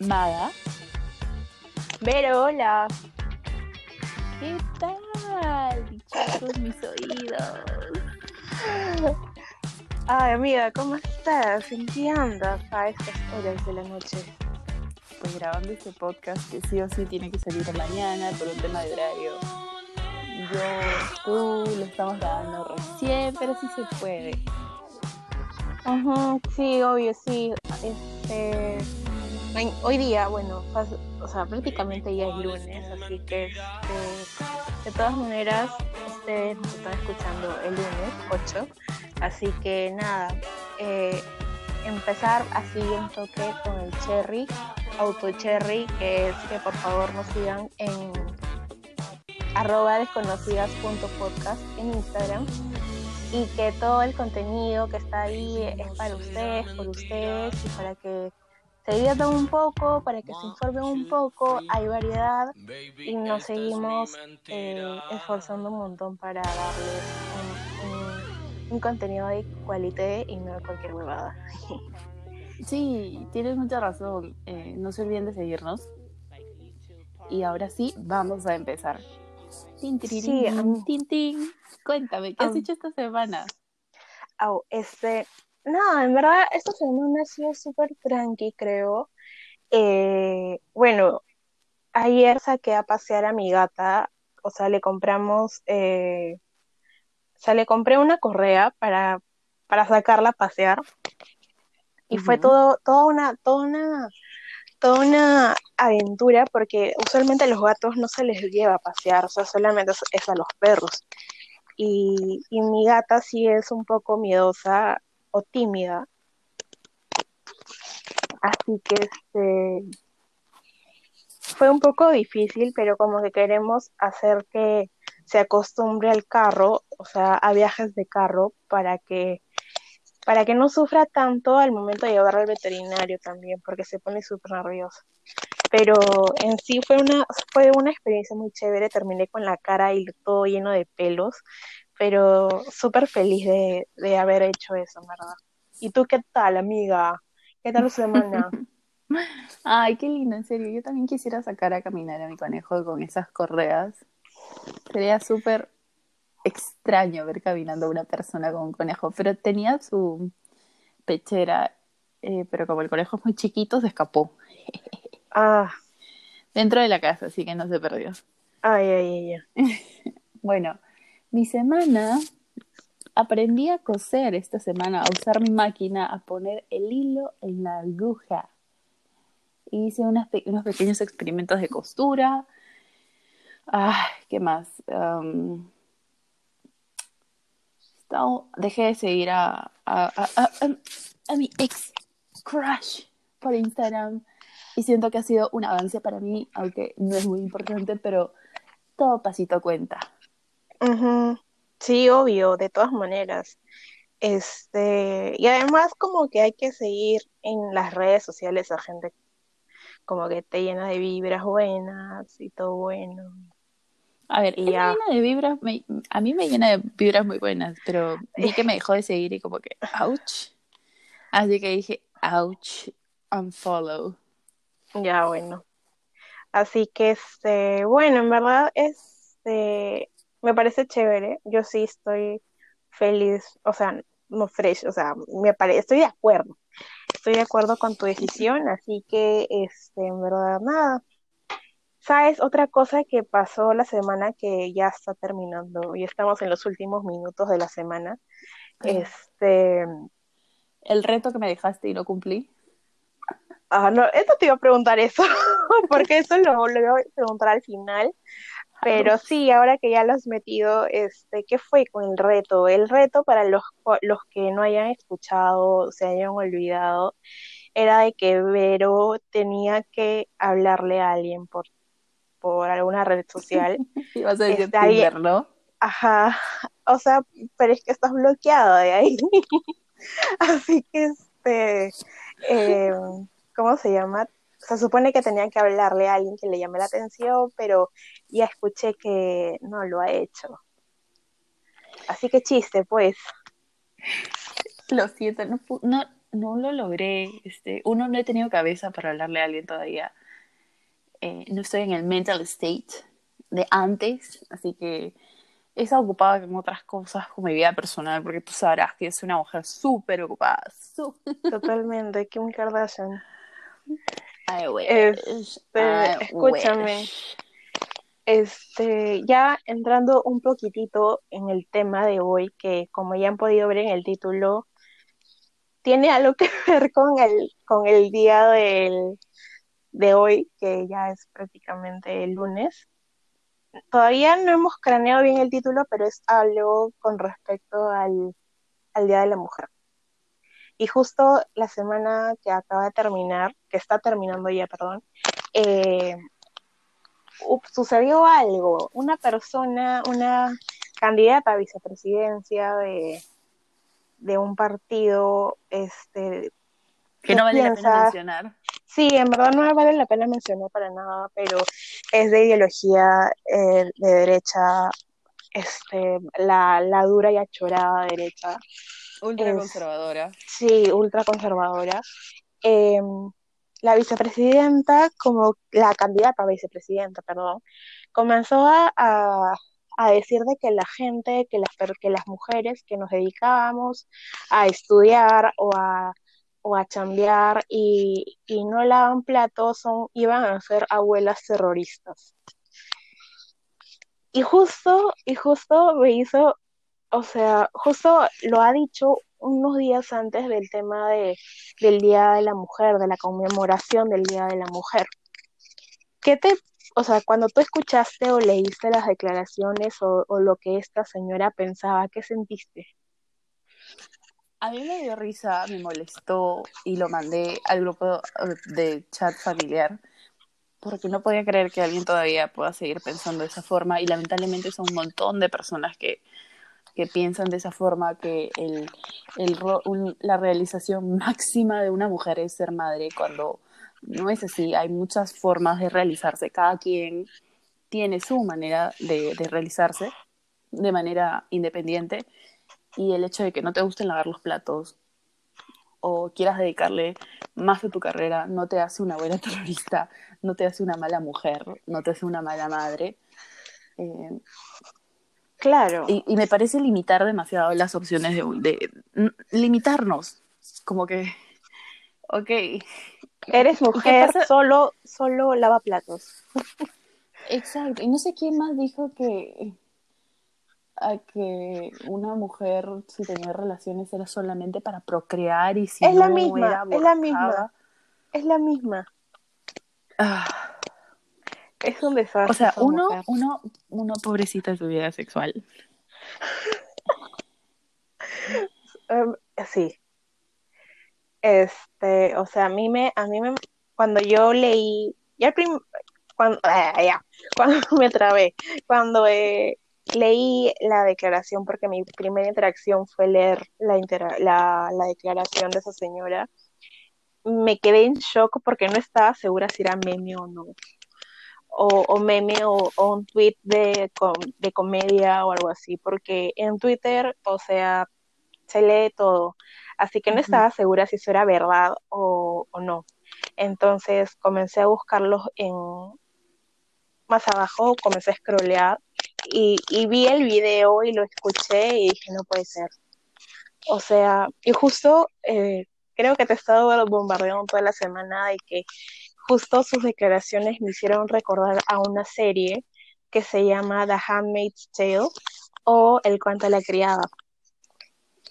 Mada. Vero, hola. ¿Qué tal? Dichosos mis oídos. Ay, amiga, ¿cómo estás? ¿En qué andas a estas horas de la noche? Pues grabando este podcast que sí o sí tiene que salir mañana por un tema de horario. Yo, tú, lo estamos grabando recién, pero sí se puede. Ajá, sí, obvio, sí. Este, hoy día, bueno, o sea, prácticamente ya es lunes, así que este, de todas maneras ustedes nos están escuchando el lunes 8, así que nada, eh, empezar así un toque con el cherry, auto cherry, que es que por favor nos sigan en arroba desconocidas.podcast en Instagram y que todo el contenido que está ahí es para ustedes, por ustedes y para que se diviertan un poco, para que se informen un poco, hay variedad y nos seguimos eh, esforzando un montón para darles un, contenido de calidad y no cualquier huevada. Sí, tienes mucha razón. Eh, no se olviden de seguirnos. Y ahora sí, vamos a empezar. sí, tin, Cuéntame, ¿qué has hecho esta semana? este, no, en verdad esta semana ha sido súper tranqui, creo. Eh, bueno, ayer saqué a pasear a mi gata, o sea, le compramos, eh, o sea, le compré una correa para, para sacarla a pasear. Y fue todo, toda una, toda una, toda una aventura porque usualmente a los gatos no se les lleva a pasear, o sea, solamente es a los perros y, mi gata sí es un poco miedosa o tímida. Así que este fue un poco difícil, pero como que queremos hacer que se acostumbre al carro, o sea, a viajes de carro para que para que no sufra tanto al momento de llevarla al veterinario también, porque se pone súper nerviosa pero en sí fue una, fue una experiencia muy chévere, terminé con la cara y todo lleno de pelos, pero súper feliz de, de haber hecho eso, ¿verdad? ¿Y tú qué tal, amiga? ¿Qué tal tu semana? Ay, qué lindo, en serio. Yo también quisiera sacar a caminar a mi conejo con esas correas. Sería súper extraño ver caminando a una persona con un conejo, pero tenía su pechera, eh, pero como el conejo es muy chiquito, se escapó. Ah. Dentro de la casa, así que no se perdió. Ay, ay, ay. bueno, mi semana aprendí a coser esta semana, a usar mi máquina, a poner el hilo en la aguja. Hice unos pequeños experimentos de costura. Ah, ¿qué más? Dejé de seguir a, a, a mi ex crush por Instagram y siento que ha sido un avance para mí, aunque no es muy importante, pero todo pasito cuenta. Sí, obvio, de todas maneras. Este, y además como que hay que seguir en las redes sociales a gente como que te llena de vibras buenas y todo bueno. A ver, y ya... llena de vibras, a mí me llena de vibras muy buenas, pero vi que me dejó de seguir y como que, ouch. Así que dije, ouch, unfollow. Ya, bueno. Así que, este, bueno, en verdad, este, me parece chévere. Yo sí estoy feliz, o sea, no fresh, o sea, me parece, estoy de acuerdo. Estoy de acuerdo con tu decisión, así que, este, en verdad, nada. ¿Sabes? Otra cosa que pasó la semana que ya está terminando y estamos en los últimos minutos de la semana. Este. El reto que me dejaste y no cumplí. Ah, no, esto te iba a preguntar eso, porque eso lo, voy a preguntar al final. Pero sí, ahora que ya lo has metido, este, ¿qué fue con el reto? El reto para los, los que no hayan escuchado, se hayan olvidado, era de que Vero tenía que hablarle a alguien por, por alguna red social. Ibas a decir este, ¿no? Ajá, o sea, pero es que estás bloqueado de ahí. Así que, este, eh, ¿cómo se llama? Se supone que tenía que hablarle a alguien que le llame la atención, pero ya escuché que no lo ha hecho. Así que chiste, pues. Lo siento, no, no lo logré. Este, uno, no he tenido cabeza para hablarle a alguien todavía. Eh, no estoy en el mental state de antes, así que he estado ocupada con otras cosas, con mi vida personal, porque tú sabrás que soy una mujer súper ocupada. Totalmente, Kim Kardashian. I wish. Este, escúchame. Este, ya entrando un poquitito en el tema de hoy, que como ya han podido ver en el título, tiene algo que ver con el, con el día del, de hoy, que ya es prácticamente el lunes. Todavía no hemos craneado bien el título, pero es algo con respecto al, al Día de la Mujer. Y justo la semana que acaba de terminar, que está terminando ya, perdón, eh, sucedió algo. Una persona, una candidata a vicepresidencia de, de un partido, este... Que no vale la pena mencionar. Sí, en verdad no vale la pena mencionar para nada, pero es de ideología eh, de derecha, este, la, la dura y achorada derecha. Ultra conservadora. Sí, ultra conservadora. Em, la vicepresidenta, como la candidata a vicepresidenta, perdón, comenzó a, a, decir de que la gente, que las, que las mujeres que nos dedicábamos a estudiar o a, o a chambear y, y no lavan platos, son, iban a ser abuelas terroristas. Y justo, y justo me hizo o sea, justo lo ha dicho unos días antes del tema de, del Día de la Mujer, de la conmemoración del Día de la Mujer. ¿Qué te, o sea, cuando tú escuchaste o leíste las declaraciones o, o lo que esta señora pensaba, ¿qué sentiste? A mí me dio risa, me molestó y lo mandé al grupo de chat familiar porque no podía creer que alguien todavía pueda seguir pensando de esa forma y lamentablemente son un montón de personas que que piensan de esa forma que el, el, la realización máxima de una mujer es ser madre cuando no es así. Hay muchas formas de realizarse. Cada quien tiene su manera de, de realizarse de manera independiente y el hecho de que no te gusten lavar los platos o quieras dedicarle más de tu carrera no te hace una buena terrorista, no te hace una mala mujer, no te hace una mala madre. Eh, Claro. Y, me parece limitar demasiado las opciones de, limitarnos. Como que, ok. Eres mujer, solo, solo lava platos. Exacto. Y no sé quién más dijo que a que una mujer si tenía relaciones era solamente para procrear y si es no la misma, es la misma, es la misma. Ah es un desastre. O sea, uno, uno, uno pobrecita de su vida sexual. Em, sí. Este, o sea, a mí me, a mí me, cuando yo leí, ya prim, cuando, ah, ya, cuando me trabé, cuando eh, leí la declaración, porque mi primera interacción fue leer la, la, la declaración de esa señora, me quedé en shock porque no estaba segura si era meme o no o, meme o, un tweet de, de comedia o algo así, porque en Twitter, o sea, se lee todo, así que no estaba segura si eso era verdad o, no. Entonces comencé a buscarlos en más abajo, comencé a scrollear y, y vi el video y lo escuché y dije, no puede ser. O sea, y justo eh, creo que te he estado bombardeando toda la semana de que justo sus declaraciones me hicieron recordar a una serie que se llama The Handmaid's Tale o El cuento de la criada.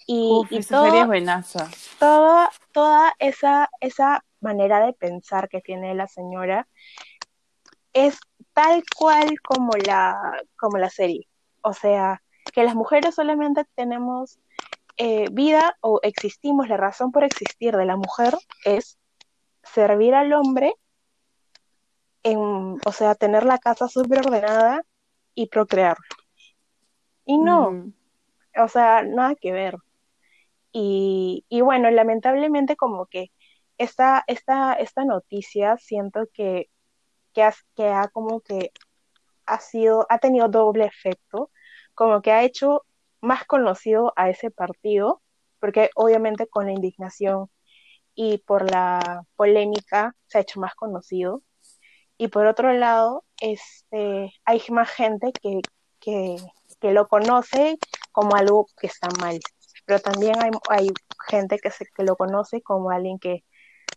Y, Uf, esa serie es buenaza. Toda, toda esa, esa manera de pensar que tiene la señora es tal cual como la, como la serie. O sea, que las mujeres solamente tenemos eh, vida o existimos, la razón por existir de la mujer es servir al hombre en, o sea, tener la casa súper ordenada y procrear. Y no, o sea, nada que ver. Y, y bueno, lamentablemente como que esta, esta, esta noticia siento que, que, que ha como que ha sido, ha tenido doble efecto, como que ha hecho más conocido a ese partido, porque obviamente con la indignación y por la polémica se ha hecho más conocido. Y por otro lado, este, hay más gente que, que, que lo conoce como algo que está mal, pero también hay, hay gente que, se, que lo conoce como alguien que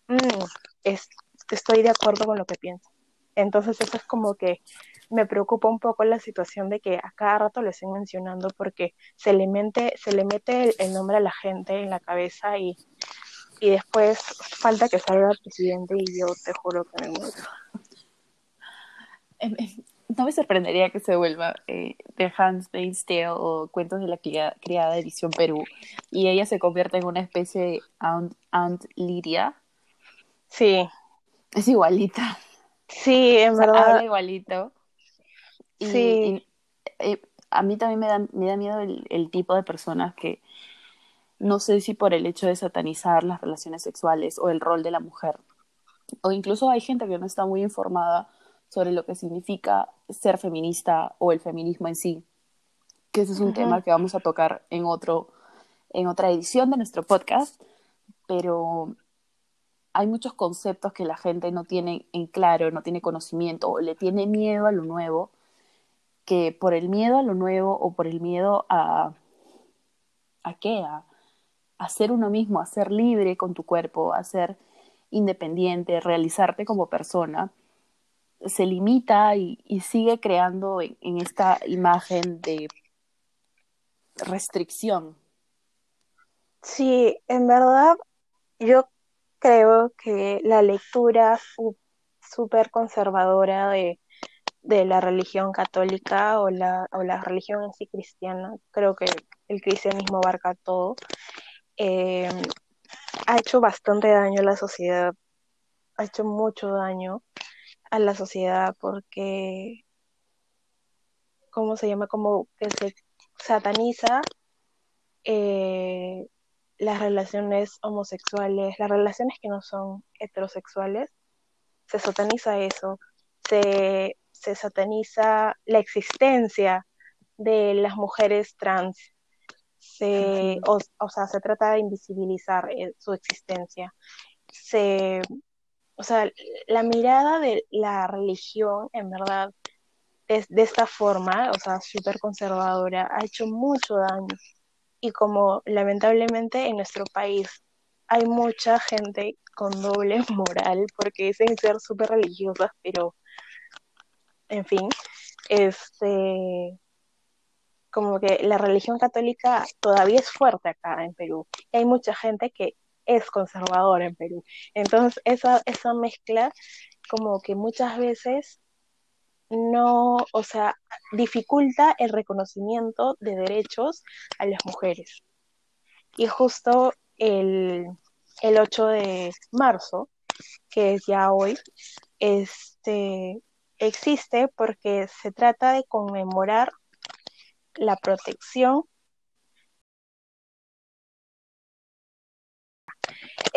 mm, es, estoy de acuerdo con lo que piensa. Entonces eso es como que me preocupa un poco la situación de que a cada rato lo estén mencionando porque se le, mete, se le mete el, nombre a la gente en la cabeza y, y después falta que salga el presidente y yo te juro que me muero. Em, em, no me sorprendería que se vuelva eh, The Handmaid's Tale o Cuentos de la Criada, de Edición Perú y ella se convierte en una especie de Aunt, Aunt Lydia. Sí. Es igualita. Sí, en verdad. Habla igualito. sí. Eh, a mí también me da, me da miedo el, el, tipo de personas que no sé si por el hecho de satanizar las relaciones sexuales o el rol de la mujer, o incluso hay gente que no está muy informada sobre lo que significa ser feminista o el feminismo en sí, que ese es un tema que vamos a tocar en, otro, en otra edición de nuestro podcast, pero hay muchos conceptos que la gente no tiene en claro, no tiene conocimiento o le tiene miedo a lo nuevo, que por el miedo a lo nuevo o por el miedo a... ¿A qué? A, a ser uno mismo, a ser libre con tu cuerpo, a ser independiente, realizarte como persona, se limita y, sigue creando en, esta imagen de restricción. Sí, en verdad yo creo que la lectura súper conservadora de, la religión católica o la, o religión en sí cristiana, creo que el cristianismo abarca todo, eh, ha hecho bastante daño a la sociedad, ha hecho mucho daño a la sociedad porque, ¿cómo se llama? Como que se sataniza eh, las relaciones homosexuales, las relaciones que no son heterosexuales, se sataniza eso, se, se sataniza la existencia de las mujeres trans, se, o, o, sea, se trata de invisibilizar eh, su existencia, se o sea, la mirada de la religión, en verdad, es de esta forma, o sea, súper conservadora, ha hecho mucho daño. Y como lamentablemente en nuestro país hay mucha gente con doble moral, porque dicen ser súper religiosas, pero, en fin, este, como que la religión católica todavía es fuerte acá en Perú. Y hay mucha gente que es conservador en Perú. Entonces, esa, esa mezcla como que muchas veces no, o sea, dificulta el reconocimiento de derechos a las mujeres. Y justo el, el 8 de marzo, que es ya hoy, este, existe porque se trata de conmemorar la protección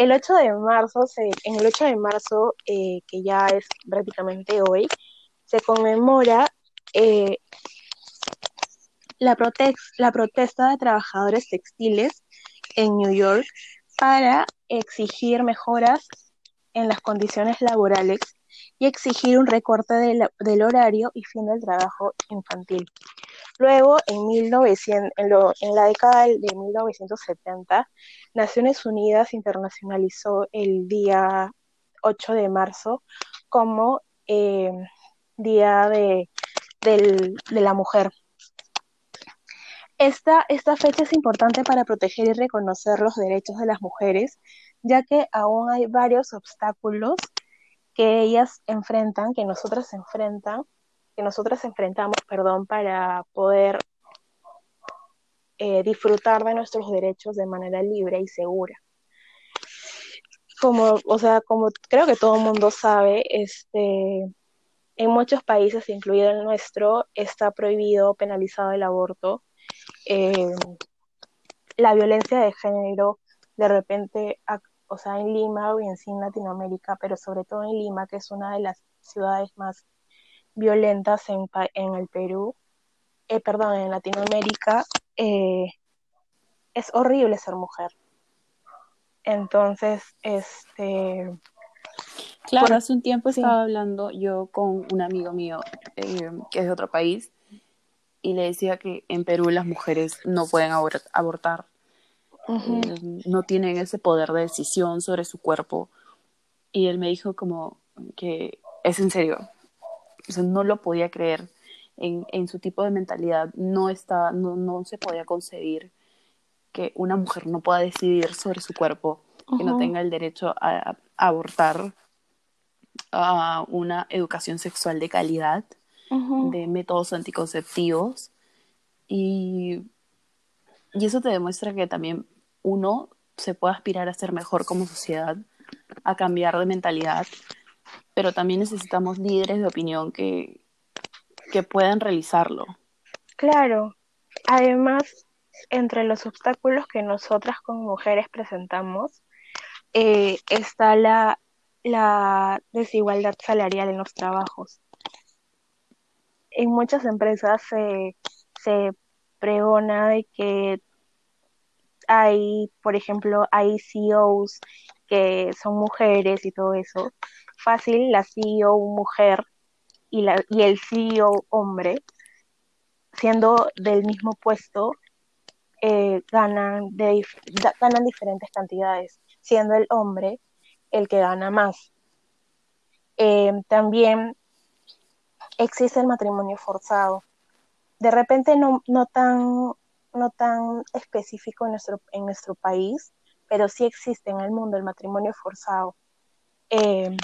El 8 de marzo, en el 8 de marzo, eh, que ya es prácticamente hoy, se conmemora eh, la, la protesta de trabajadores textiles en New York para exigir mejoras en las condiciones laborales y exigir un recorte del horario y fin del trabajo infantil. Luego, en, 1900, en, la década de 1970, Naciones Unidas internacionalizó el día 8 de marzo como eh, Día de, la Mujer. Esta, esta fecha es importante para proteger y reconocer los derechos de las mujeres, ya que aún hay varios obstáculos que ellas enfrentan, que nosotras enfrentan, que nosotras enfrentamos, perdón, para poder eh, disfrutar de nuestros derechos de manera libre y segura. Como, o sea, como creo que todo el mundo sabe, este, en muchos países, incluido el nuestro, está prohibido, penalizado el aborto. Eh, la violencia de género, de repente, o sea, en Lima y en sí en Latinoamérica, pero sobre todo en Lima, que es una de las ciudades más violentas en, en el Perú, eh, perdón, en Latinoamérica, eh, es horrible ser mujer. Entonces, este... Claro, hace un tiempo estaba hablando yo con un amigo mío eh, que es de otro país y le decía que en Perú las mujeres no pueden abortar, no tienen ese poder de decisión sobre su cuerpo. Y él me dijo como que es en serio, o sea, no lo podía creer. En, en su tipo de mentalidad, no, está, no, no se podía concebir que una mujer no pueda decidir sobre su cuerpo, que no tenga el derecho a, abortar, a una educación sexual de calidad, de métodos anticonceptivos. Y, y eso te demuestra que también uno se puede aspirar a ser mejor como sociedad, a cambiar de mentalidad, pero también necesitamos líderes de opinión que, que puedan realizarlo. Claro. Además, entre los obstáculos que nosotras como mujeres presentamos eh, está la, la desigualdad salarial en los trabajos. En muchas empresas se, se pregona de que hay, por ejemplo, hay CEOs que son mujeres y todo eso. Fácil, la CEO mujer y, la, y el CEO hombre, siendo del mismo puesto, eh, ganan, ganan diferentes cantidades, siendo el hombre el que gana más. Eh, también existe el matrimonio forzado. De repente no, no, tan, no tan específico en nuestro, en nuestro país, pero sí existe en el mundo el matrimonio forzado. Eh,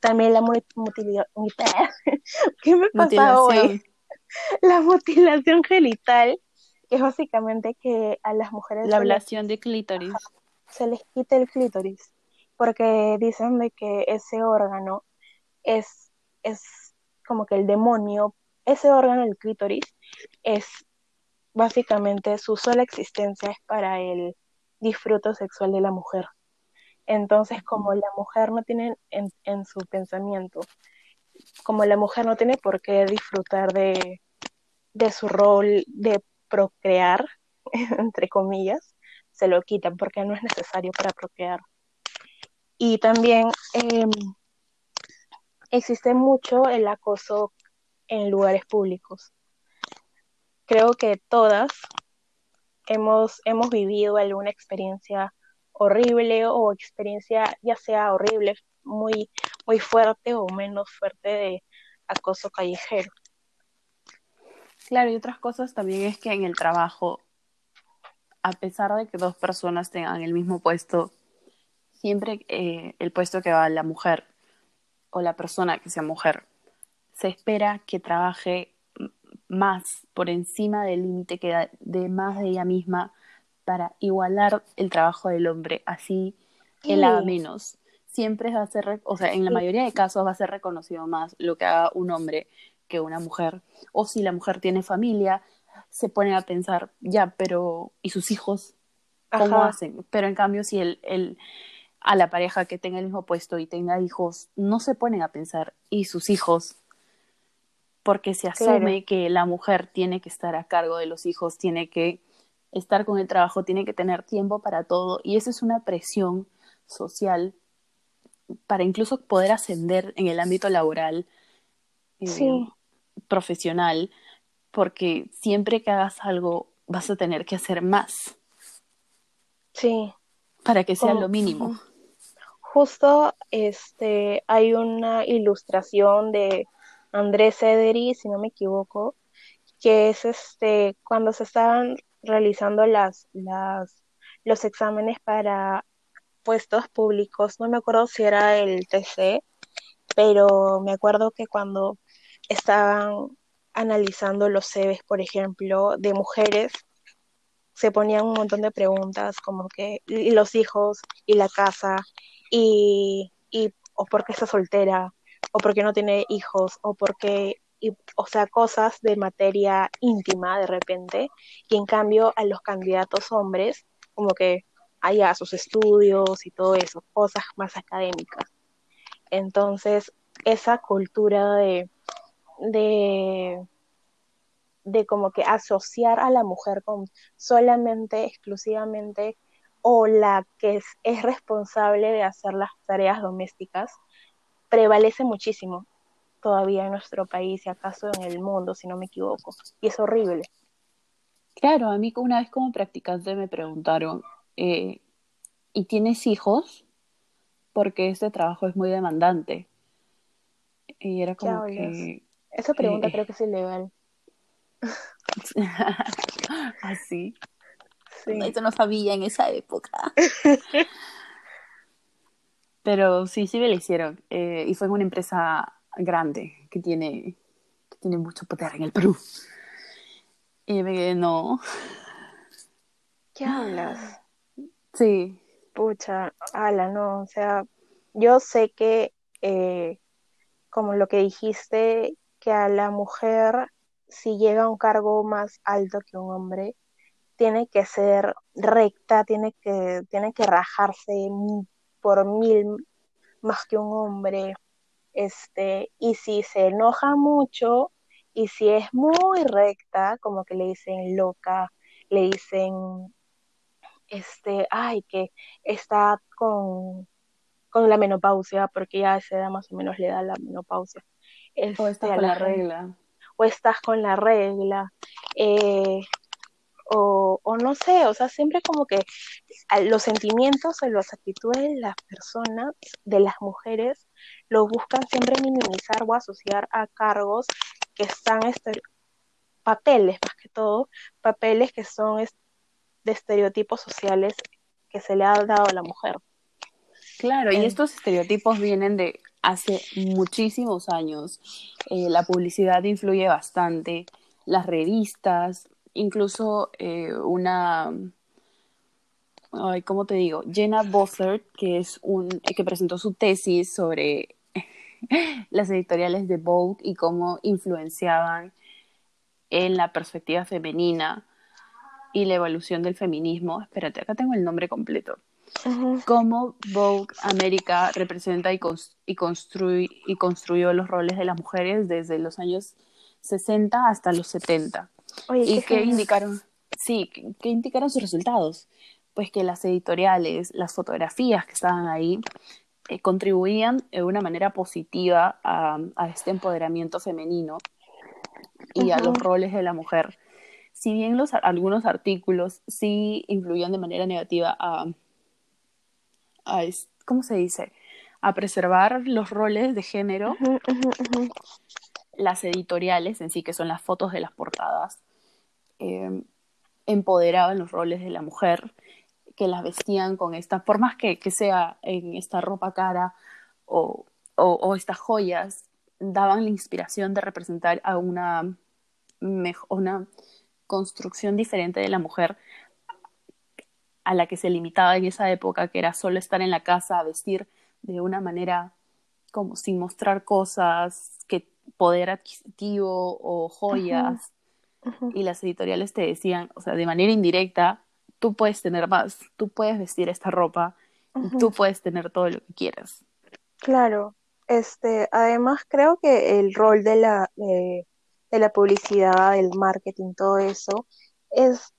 también la mutilación. ¿Qué me pasa hoy? La mutilación genital que es básicamente que a las mujeres... La ablación de clítoris. Se les quita el clítoris, porque dicen de que ese órgano es, es como que el demonio, ese órgano, el clítoris, es básicamente su sola existencia es para el disfruto sexual de la mujer. Entonces, como la mujer no tiene en, en su pensamiento, como la mujer no tiene por qué disfrutar de, de su rol de procrear, entre comillas, se lo quitan porque no es necesario para procrear. Y también em, existe mucho el acoso en lugares públicos. Creo que todas hemos, hemos vivido alguna experiencia horrible o experiencia ya sea horrible, muy, muy fuerte o menos fuerte de acoso callejero. Claro, y otras cosas también es que en el trabajo, a pesar de que dos personas tengan el mismo puesto, siempre eh, el puesto que va la mujer o la persona que sea mujer, se espera que trabaje más por encima del límite que da de más de ella misma para igualar el trabajo del hombre, así él haga menos. Siempre va a ser, o sea, en la mayoría de casos va a ser reconocido más lo que haga un hombre que una mujer. O si la mujer tiene familia, se pone a pensar, ya, pero ¿y sus hijos? ¿Cómo hacen? Pero en cambio, si el, el, a la pareja que tenga el mismo puesto y tenga hijos, no se ponen a pensar, ¿y sus hijos? Porque se asume que la mujer tiene que estar a cargo de los hijos, tiene que estar con el trabajo, tiene que tener tiempo para todo. Y eso es una presión social para incluso poder ascender en el ámbito laboral. Eh, sí profesional, porque siempre que hagas algo vas a tener que hacer más. Sí. Para que sea lo mínimo. Justo este hay una ilustración de Andrés Ederi, si no me equivoco, que es este cuando se estaban realizando las, las los exámenes para puestos públicos, no me acuerdo si era el TC, pero me acuerdo que cuando estaban analizando los CVs, por ejemplo, de mujeres, se ponían un montón de preguntas como que los hijos y la casa y, y o por qué está soltera o por qué no tiene hijos o por qué y, o sea, cosas de materia íntima de repente, y en cambio a los candidatos hombres, como que haya sus estudios y todo eso, cosas más académicas. Entonces, esa cultura de, de, de como que asociar a la mujer solamente, exclusivamente o la que es responsable de hacer las tareas domésticas prevalece muchísimo todavía en nuestro país y acaso en el mundo, si no me equivoco. Y es horrible. Claro, a mí una vez como practicante me preguntaron, eh, ¿y tienes hijos? Porque este trabajo es muy demandante. Y era como que... Esa pregunta creo que es ilegal. Así. Sí. Eso no sabía en esa época. Pero sí, sí me lo hicieron. Eh, y fue en una empresa grande que tiene, que tiene mucho poder en el Perú. Y me quedé, no. ¿Qué hablas? Sí. Pucha, ala, no. O sea, yo sé que, eh, como lo que dijiste, que a la mujer, si llega a un cargo más alto que un hombre, tiene que ser recta, tiene que, tiene que rajarse por mil más que un hombre. Este, y si se enoja mucho, y si es muy recta, como que le dicen loca, le dicen, este, ay, que está con, con la menopausia, porque ya a esa edad más o menos le da la menopausia. o estás con la, regla. O estás con la regla. Eh, o, o, no sé, o sea, siempre como que los sentimientos o las actitudes de las personas, de las mujeres, lo buscan siempre minimizar o asociar a cargos que están este, papeles más que todo, papeles que son de estereotipos sociales que se le ha dado a la mujer. Claro, y estos estereotipos vienen de hace muchísimos años. Eh, la publicidad influye bastante, las revistas, incluso eh, una, ay, ¿cómo te digo? Jenna Bossert, que es un, que presentó su tesis sobre las editoriales de Vogue y cómo influenciaban en la perspectiva femenina y la evolución del feminismo. Espérate, acá tengo el nombre completo. Cómo Vogue América representa y, y, y construyó los roles de las mujeres desde los años 60 hasta los 70. ¿Y qué, indicaron? Sí, ¿qué indicaron sus resultados? Pues que las editoriales, las fotografías que estaban ahí, eh, contribuían de una manera positiva a, este empoderamiento femenino y a los roles de la mujer. Si bien los, algunos artículos sí influían de manera negativa a, a ¿cómo se dice? A preservar los roles de género, las editoriales en sí, que son las fotos de las portadas, eh, empoderaban los roles de la mujer que las vestían con estas formas que, que sea en esta ropa cara o, o, estas joyas, daban la inspiración de representar a una, una construcción diferente de la mujer a la que se limitaba en esa época, que era solo estar en la casa, a vestir de una manera como sin mostrar cosas, que poder adquisitivo o joyas. Y las editoriales te decían, o sea, de manera indirecta, tú puedes tener más, tú puedes vestir esta ropa, tú puedes tener todo lo que quieras. Claro, este, además creo que el rol de la, de la publicidad, del marketing, todo eso, es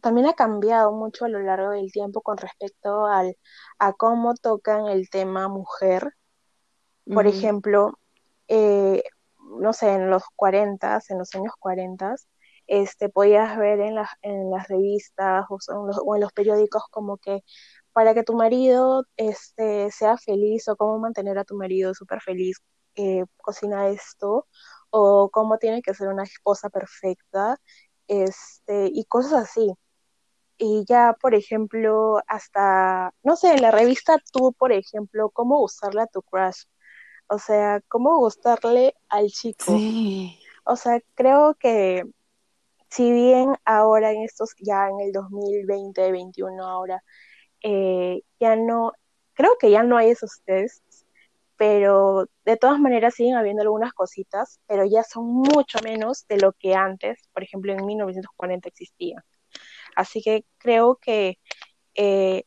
también ha cambiado mucho a lo largo del tiempo con respecto al, a cómo tocan el tema mujer. Por ejemplo, eh, no sé, en los 40, en los años 40, este, podías ver en, las en las revistas o, en los, periódicos como que para que tu marido este, sea feliz o cómo mantener a tu marido súper feliz, eh, cocina esto, o cómo tiene que ser una esposa perfecta, este, y cosas así. Y ya, por ejemplo, hasta, no sé, en la revista tú, por ejemplo, cómo usarla a tu crush. O sea, cómo gustarle al chico. O sea, creo que si bien ahora en estos, ya en el 2020, 2021 ahora, eh, ya no, creo que ya no hay esos tests, pero de todas maneras siguen habiendo algunas cositas, pero ya son mucho menos de lo que antes, por ejemplo, en 1940 existía. Así que creo que eh,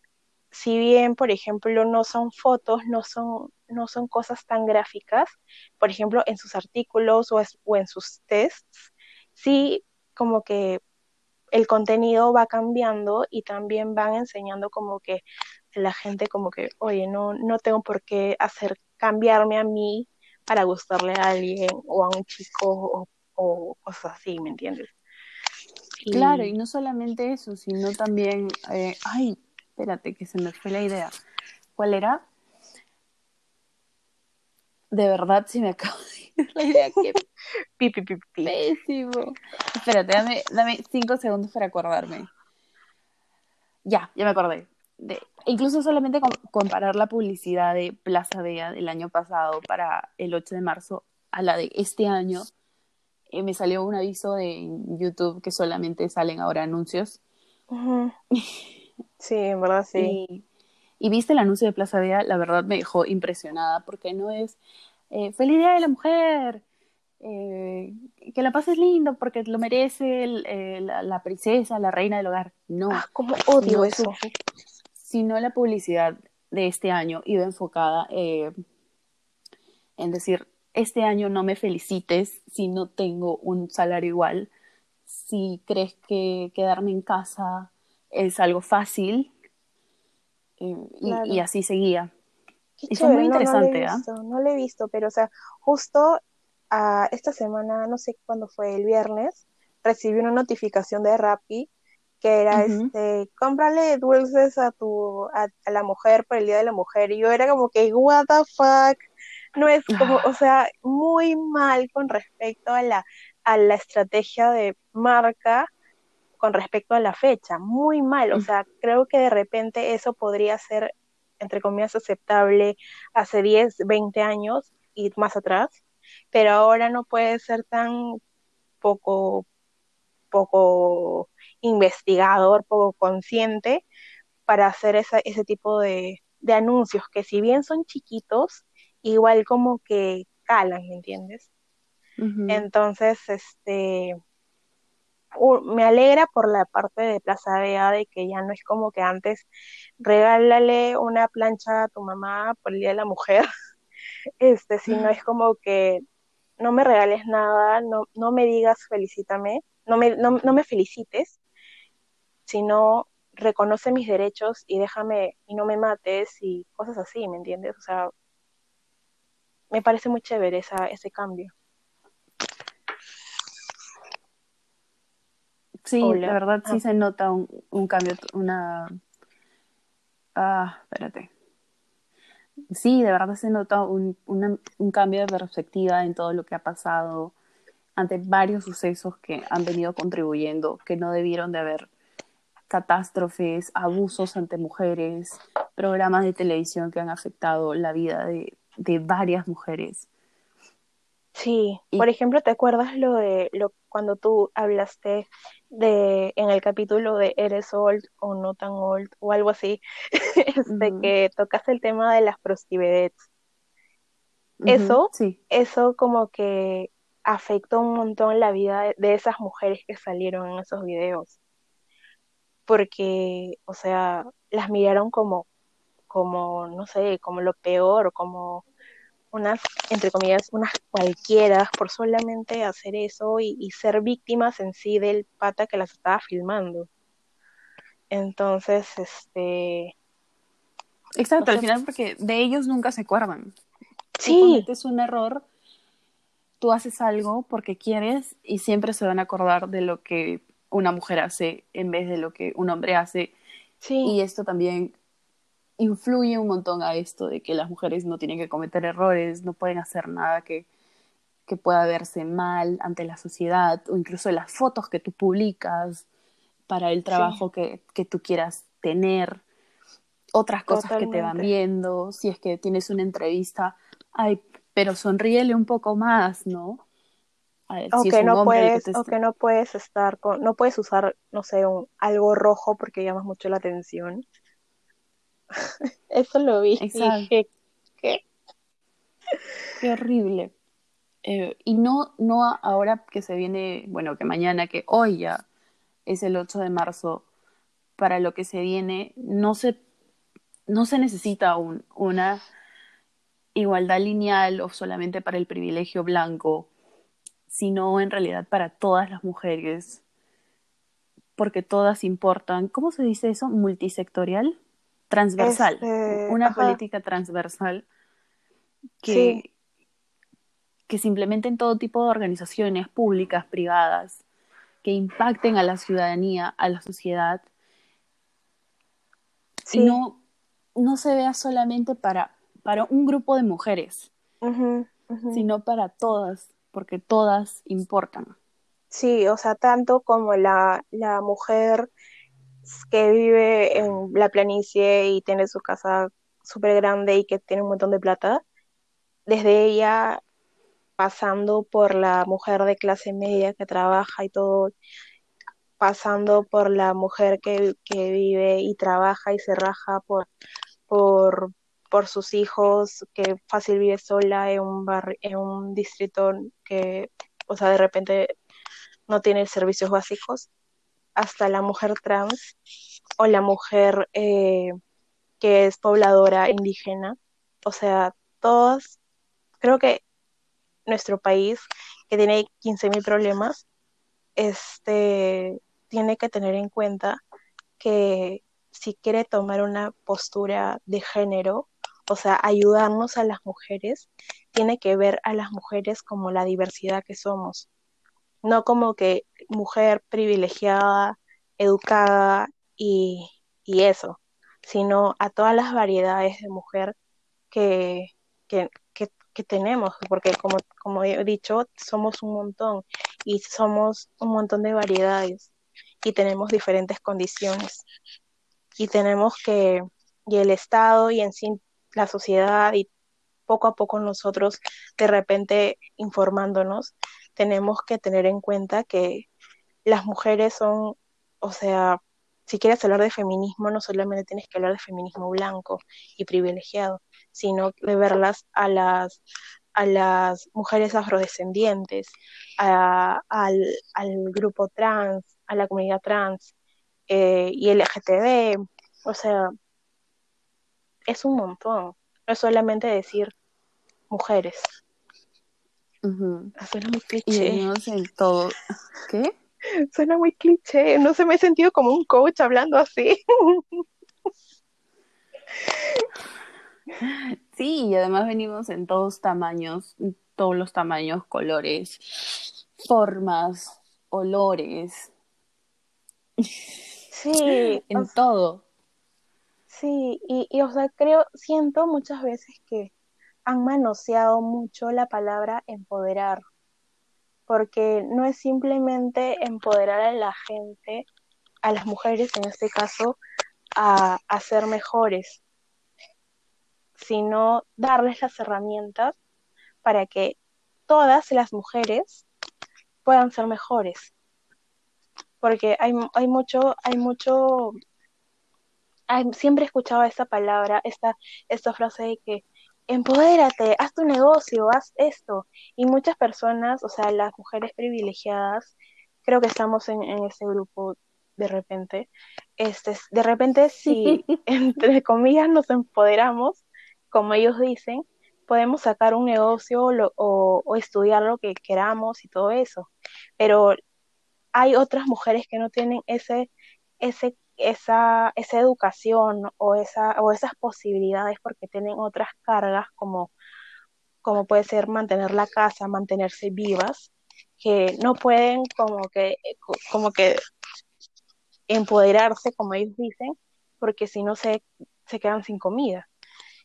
si bien, por ejemplo, no son fotos, no son, no son cosas tan gráficas, por ejemplo, en sus artículos o, o en sus tests, sí como que el contenido va cambiando y también van enseñando como que la gente como que, oye, no, no tengo por qué hacer cambiarme a mí para gustarle a alguien o a un chico o, cosas así, ¿me entiendes? Claro, y no solamente eso, sino también, eh, ay, espérate, que se me fue la idea. ¿Cuál era? De verdad, si me acabo de ir la idea, que pésimo. Espérate, dame, dame cinco segundos para acordarme. Ya, ya me acordé. De, incluso solamente comparar la publicidad de Plaza Vea del año pasado para el 8 de marzo a la de este año, eh, me salió un aviso de YouTube que solamente salen ahora anuncios. Sí, en verdad sí. Y, viste el anuncio de Plaza Vea, la verdad me dejó impresionada porque no es eh, feliz día de la mujer, eh, que la pases lindo porque lo merece la, princesa, la reina del hogar. No, ah, como odio eso. Sino la publicidad de este año iba enfocada en decir, este año no me felicites si no tengo un salario igual, si crees que quedarme en casa es algo fácil, y, así seguía. y fue muy interesante, ¿ah? no, lo he visto, pero o sea, justo a esta semana, no sé cuándo fue, el viernes, recibí una notificación de Rappi que era este, cómprale dulces a tu, a, la mujer por el Día de la Mujer. Y yo era como que, what the fuck, no es como, o sea, muy mal con respecto a la, a la estrategia de marca con respecto a la fecha, muy mal, o sea, creo que de repente eso podría ser, entre comillas, aceptable hace 10, 20 años y más atrás, pero ahora no puede ser tan poco, poco investigador, poco consciente para hacer esa, ese tipo de, de anuncios que si bien son chiquitos, igual como que calan, ¿me entiendes? Entonces, este, me alegra por la parte de Plaza Vea de que ya no es como que antes regálale una plancha a tu mamá por el Día de la Mujer, este, sino es como que no me regales nada, no, no me digas felicítame, no me, no, no me felicites, sino reconoce mis derechos y déjame y no me mates y cosas así, ¿me entiendes? O sea, me parece muy chévere esa, ese cambio. Sí, la verdad sí ah. se nota un, un cambio, una... Ah, espérate. Sí, de verdad se nota un, un cambio de perspectiva en todo lo que ha pasado ante varios sucesos que han venido contribuyendo, que no debieron de haber catástrofes, abusos ante mujeres, programas de televisión que han afectado la vida de, de varias mujeres. Sí, por ejemplo, ¿te acuerdas lo de lo cuando tú hablaste de en el capítulo de Eres old o no tan old o algo así, este que tocaste el tema de las prostivedets? Eso, sí. eso como que afectó un montón la vida de esas mujeres que salieron en esos videos. Porque, o sea, las miraron como como, no sé, como lo peor, como unas, entre comillas, unas cualquiera por solamente hacer eso y, ser víctimas en sí del pata que las estaba filmando. Entonces, este... Exacto, al final porque de ellos nunca se acuerdan. Sí. es un error, tú haces algo porque quieres y siempre se van a acordar de lo que una mujer hace en vez de lo que un hombre hace. Sí. Y esto también influye un montón a esto de que las mujeres no tienen que cometer errores, no pueden hacer nada que, que pueda verse mal ante la sociedad, o incluso las fotos que tú publicas para el trabajo que, que, tú quieras tener, otras cosas que te van viendo, si es que tienes una entrevista, ay, pero sonríele un poco más, ¿no? o, que no puedes, o que no puedes estar con, no puedes usar, no sé, un, algo rojo porque llamas mucho la atención. Eso lo vi. Dije, ¿qué? Qué horrible. Eh, y no, no ahora que se viene, bueno, que mañana, que hoy ya es el 8 de marzo, para lo que se viene, no se, no se necesita un, una igualdad lineal o solamente para el privilegio blanco, sino en realidad para todas las mujeres porque todas importan. ¿Cómo se dice eso? Multisectorial, transversal, Este, una ajá. política transversal que, que se implemente en todo tipo de organizaciones públicas, privadas, que impacten a la ciudadanía, a la sociedad, Sí. y no, no se vea solamente para, para un grupo de mujeres, sino para todas, porque todas importan. Sí, o sea, tanto como la, la mujer que vive en la planicie y tiene su casa súper grande y que tiene un montón de plata, desde ella pasando por la mujer de clase media que trabaja y todo, pasando por la mujer que, que vive y trabaja y se raja por, por, por sus hijos, que fácil vive sola en un barri- en un distrito que, o sea, de repente no tiene servicios básicos, hasta la mujer trans o la mujer eh, que es pobladora indígena. O sea, todos, creo que nuestro país, que tiene 15.000 problemas, este, tiene que tener en cuenta que si quiere tomar una postura de género, o sea, ayudarnos a las mujeres, tiene que ver a las mujeres como la diversidad que somos, no como que mujer privilegiada, educada y, y eso, sino a todas las variedades de mujer que, que, que, tenemos, porque como, como he dicho, somos un montón y somos un montón de variedades y tenemos diferentes condiciones. Y tenemos que, y el Estado y en sí la sociedad y poco a poco nosotros de repente informándonos, tenemos que tener en cuenta que las mujeres son, o sea, si quieres hablar de feminismo, no solamente tienes que hablar de feminismo blanco y privilegiado, sino de verlas a las a las mujeres afrodescendientes, al, al, grupo trans, a la comunidad trans eh, y LGTB, o sea, es un montón, no es solamente decir mujeres. Uh -huh. Suena muy cliché. Y venimos en todo. ¿Qué? Suena muy cliché. No se me he sentido como un coach hablando así. Sí, y además venimos en todos tamaños, todos los tamaños, colores, formas, olores. Sí. en todo. Sí, y, y o sea, creo, siento muchas veces que han manoseado mucho la palabra empoderar, porque no es simplemente empoderar a la gente, a las mujeres en este caso, a, a ser mejores, sino darles las herramientas para que todas las mujeres puedan ser mejores. Porque hay, hay mucho, hay mucho, hay, siempre he escuchado esta palabra, esta, esta frase de que empodérate, haz tu negocio, haz esto. Y muchas personas, o sea, las mujeres privilegiadas, creo que estamos en, en ese grupo de repente, este, de repente si entre comillas nos empoderamos, como ellos dicen, podemos sacar un negocio lo, o, o, estudiar lo que queramos y todo eso. Pero hay otras mujeres que no tienen ese, ese, esa, esa educación o, esa, o esas posibilidades porque tienen otras cargas como, como puede ser mantener la casa, mantenerse vivas, que no pueden como que, como que empoderarse, como ellos dicen, porque si no se, se quedan sin comida.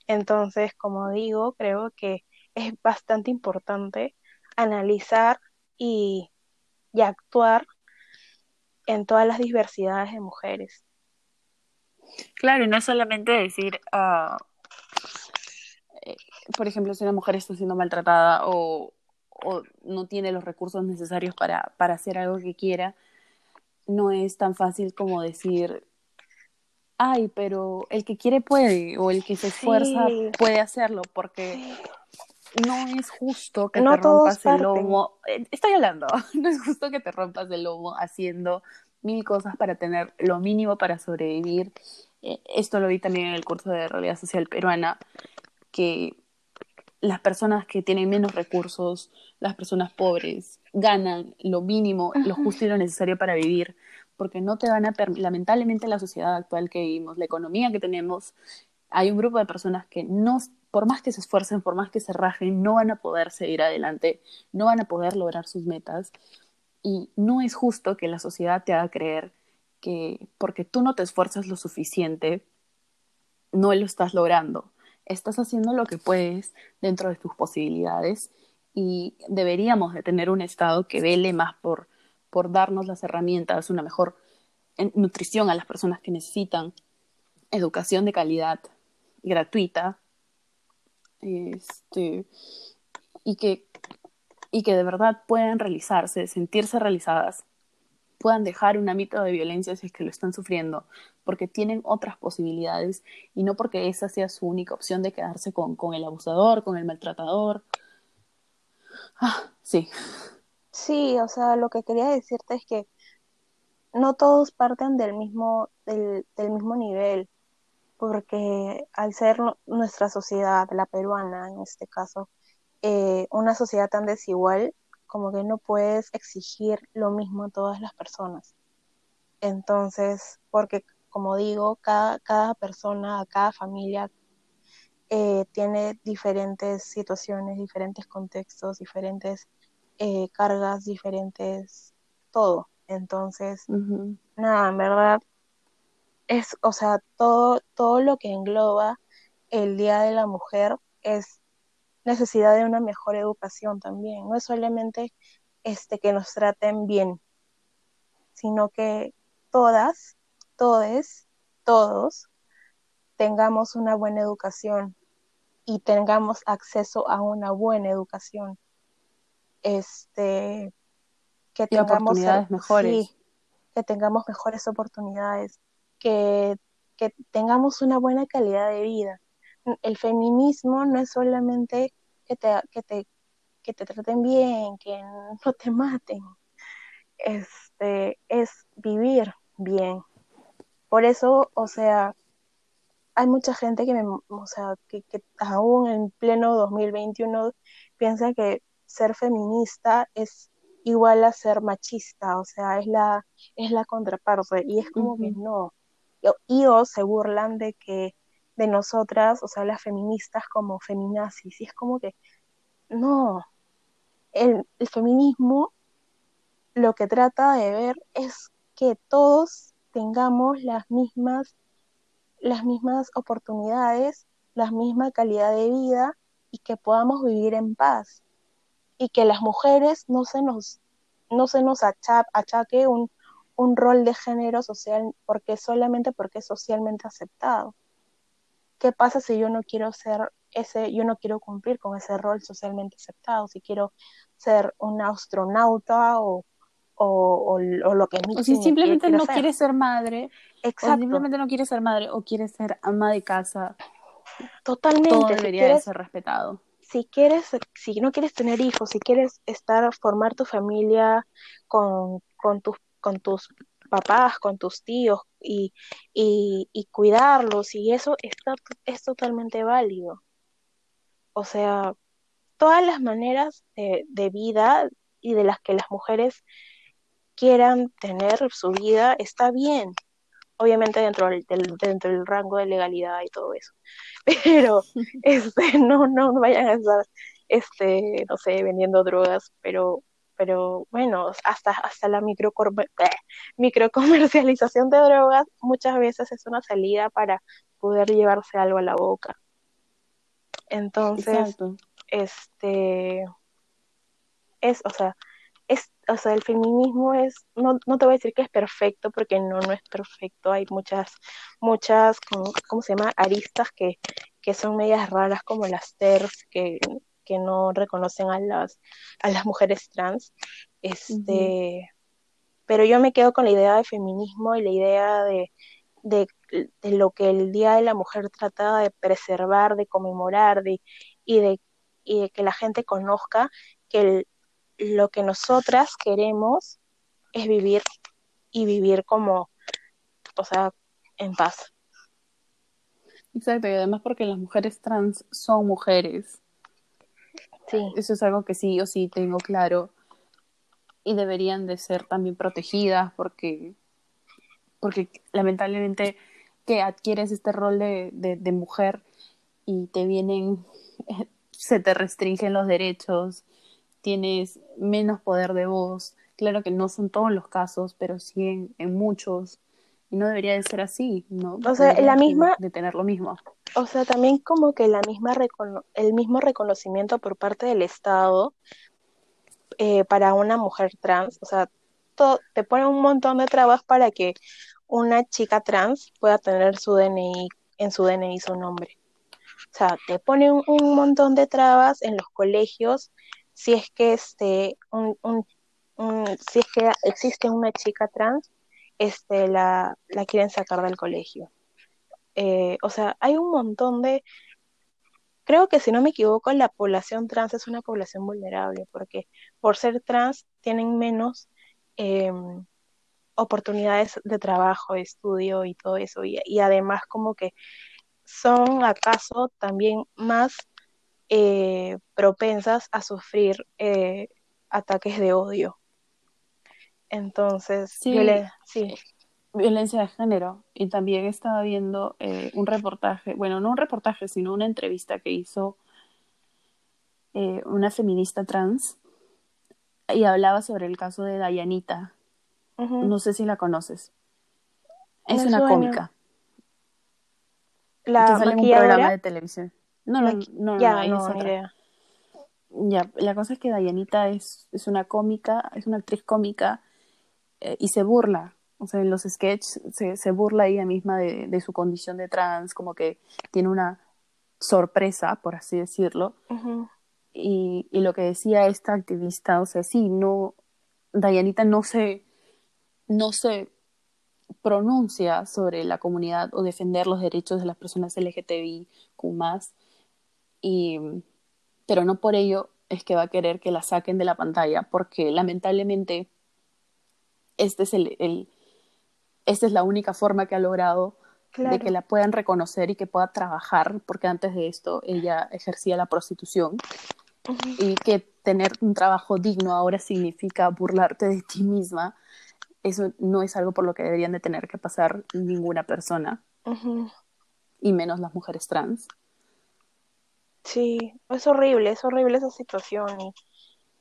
Entonces, como digo, creo que es bastante importante analizar y, y, actuar en todas las diversidades de mujeres. Claro, y no solamente decir, uh, eh, por ejemplo, si una mujer está siendo maltratada o, o no tiene los recursos necesarios para, para hacer algo que quiera, no es tan fácil como decir, ay, pero el que quiere puede, o el que se esfuerza sí. puede hacerlo, porque. No es justo que no te rompas el lomo. Estoy hablando, no es justo que te rompas el lomo haciendo mil cosas para tener lo mínimo para sobrevivir. Esto lo vi también en el curso de realidad social peruana, que las personas que tienen menos recursos, las personas pobres, ganan lo mínimo, lo justo y lo necesario para vivir, porque no te van a lamentablemente la sociedad actual que vivimos, la economía que tenemos, hay un grupo de personas que no, por más que se esfuercen, por más que se rajen, no van a poder seguir adelante, no van a poder lograr sus metas. Y no es justo que la sociedad te haga creer que porque tú no te esfuerzas lo suficiente, no lo estás logrando. Estás haciendo lo que puedes dentro de tus posibilidades y deberíamos de tener un Estado que vele más por, por darnos las herramientas, una mejor nutrición a las personas que necesitan, educación de calidad gratuita, este, y, que, y que de verdad puedan realizarse, sentirse realizadas, puedan dejar un ámbito de violencia si es que lo están sufriendo, porque tienen otras posibilidades y no porque esa sea su única opción de quedarse con, con el abusador, con el maltratador. Ah, sí. Sí, o sea, lo que quería decirte es que no todos parten del mismo, del, del mismo nivel porque al ser nuestra sociedad, la peruana en este caso, eh, una sociedad tan desigual, como que no puedes exigir lo mismo a todas las personas. Entonces, porque como digo, cada, cada persona, cada familia eh, tiene diferentes situaciones, diferentes contextos, diferentes eh, cargas, diferentes todo. Entonces, nada, en verdad, es, o sea, todo, todo lo que engloba el Día de la Mujer es necesidad de una mejor educación también. No es solamente este, que nos traten bien, sino que todas, todes, todos tengamos una buena educación y tengamos acceso a una buena educación. Este, que tengamos oportunidades mejores. que tengamos mejores oportunidades que, tengamos una buena calidad de vida. El feminismo no es solamente que te, que te, que te traten bien, que no te maten. Este, es vivir bien. Por eso, o sea, hay mucha gente que, me, o sea, que, que aún en pleno 2021 piensa que ser feminista es igual a ser machista, o sea, es la, es la contraparte, y es como que no, y o se burlan de que de nosotras, o sea, las feministas como feminazis, y es como que, no, el, feminismo lo que trata de ver es que todos tengamos las mismas, las mismas oportunidades, la misma calidad de vida y que podamos vivir en paz. Y que las mujeres no se nos, no se nos achaque un, un rol de género social porque solamente porque es socialmente aceptado. ¿Qué pasa si yo no quiero ser ese, yo no quiero cumplir con ese rol socialmente aceptado? Si quiero ser un astronauta o, o, lo que O si simplemente no quiere ser madre, Exacto. o simplemente no quiere ser madre o quiere ser ama de casa. Totalmente. Todo debería ser respetado. Si quieres, si no quieres tener hijos, si quieres estar, formar tu familia con, con tus con tus papás, con tus tíos y, y, cuidarlos y eso está, es totalmente válido. O sea, todas las maneras de, de, vida y de las que las mujeres quieran tener su vida está bien, obviamente dentro del, dentro del rango de legalidad y todo eso. Pero este, no, no vayan a estar, este, no sé, vendiendo drogas, pero pero bueno, hasta, hasta la micro, microcomercialización de drogas muchas veces es una salida para poder llevarse algo a la boca. Entonces, este es, o sea, es, o sea, el feminismo es, no, no te voy a decir que es perfecto, porque no, no es perfecto, hay muchas, muchas, ¿cómo, se llama? aristas que, que son medias raras como las TERS, que que no reconocen a las, a las mujeres trans. Este, Pero yo me quedo con la idea de feminismo y la idea de, de, lo que el Día de la Mujer trata de preservar, de conmemorar de, y, de, y de que la gente conozca que lo que nosotras queremos es vivir y vivir como, o sea, en paz. Exacto, y además porque las mujeres trans son mujeres. Eso es algo que sí o sí tengo claro. Y deberían de ser también protegidas porque porque lamentablemente que adquieres este rol de, de, mujer y te vienen, se te restringen los derechos, tienes menos poder de voz. Claro que no son todos los casos, pero sí en, muchos. Y no debería de ser así, ¿no? O sea, la misma... De, tener lo mismo. O sea, también como que la misma el mismo reconocimiento por parte del Estado eh, para una mujer trans. O sea, te pone un montón de trabas para que una chica trans pueda tener su DNI, en su DNI su nombre. O sea, te pone un, montón de trabas en los colegios si es que este, un, si es que existe una chica trans, este, la, la quieren sacar del colegio. Eh, o sea, hay un montón de, creo que si no me equivoco, la población trans es una población vulnerable, porque por ser trans tienen menos em, oportunidades de trabajo, de estudio y todo eso. Y, además como que son acaso también más eh, propensas a sufrir eh, ataques de odio. Entonces, sí, sí. violencia de género. Y también estaba viendo eh, un reportaje, bueno, no un reportaje, sino una entrevista que hizo una feminista trans y hablaba sobre el caso de Dayanita, no sé si la conoces. Es una cómica. La sale en un programa de televisión. No, no, no, ya, no, idea. Ya, la cosa es que Dayanita es, es una cómica, es una actriz cómica eh, y se burla. O sea, en los sketches se, se burla ella misma de, de, su condición de trans, como que tiene una sorpresa, por así decirlo. y, y, lo que decía esta activista, o sea, sí, no, Dayanita no se, no se pronuncia sobre la comunidad o defender los derechos de las personas LGTBIQ y pero no por ello es que va a querer que la saquen de la pantalla, porque lamentablemente este es el, esta es la única forma que ha logrado de que la puedan reconocer y que pueda trabajar, porque antes de esto ella ejercía la prostitución. Y que tener un trabajo digno ahora significa burlarte de ti misma. Eso no es algo por lo que deberían de tener que pasar ninguna persona, y menos las mujeres trans. Sí, es horrible, es horrible esa situación. Y,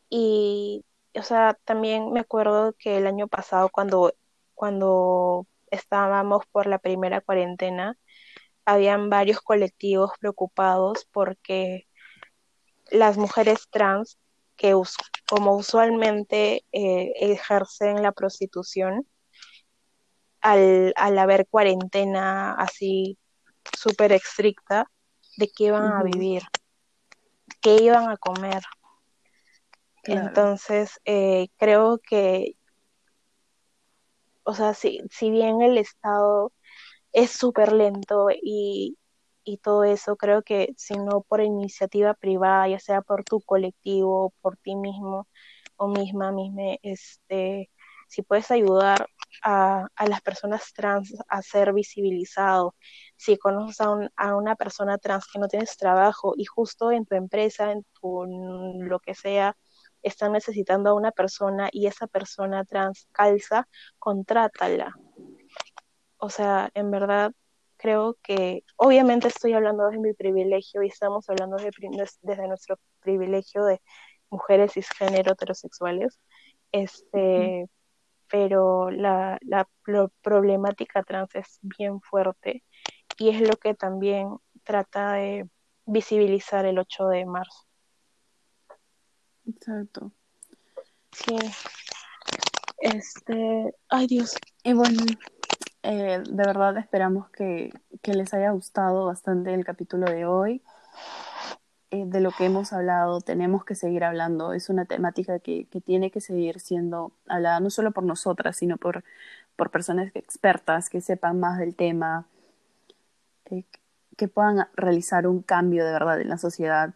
y, o sea, también me acuerdo que el año pasado cuando, cuando estábamos por la primera cuarentena, habían varios colectivos preocupados porque las mujeres trans que como usualmente eh, ejercen la prostitución, al, al haber cuarentena así súper estricta, de qué iban a vivir, qué iban a comer. Entonces, eh, creo que, o sea, si, si bien el Estado es súper lento y, y todo eso, creo que si no por iniciativa privada, ya sea por tu colectivo, por ti mismo o misma, misma, este, si puedes ayudar a, a, las personas trans a ser visibilizados, si conoces a, a, una persona trans que no tienes trabajo y justo en tu empresa, en tu lo que sea, están necesitando a una persona y esa persona trans calza, contrátala. O sea, en verdad creo que obviamente estoy hablando desde mi privilegio y estamos hablando desde nuestro privilegio de mujeres cisgénero heterosexuales, este, pero la, la problemática trans es bien fuerte y es lo que también trata de visibilizar el 8 de marzo. Exacto. Sí. Este, ay Dios. Y bueno, eh, de verdad esperamos que, les haya gustado bastante el capítulo de hoy. Eh, de lo que hemos hablado, tenemos que seguir hablando. Es una temática que, tiene que seguir siendo hablada no solo por nosotras, sino por, por personas expertas que sepan más del tema, eh, que puedan realizar un cambio de verdad en la sociedad.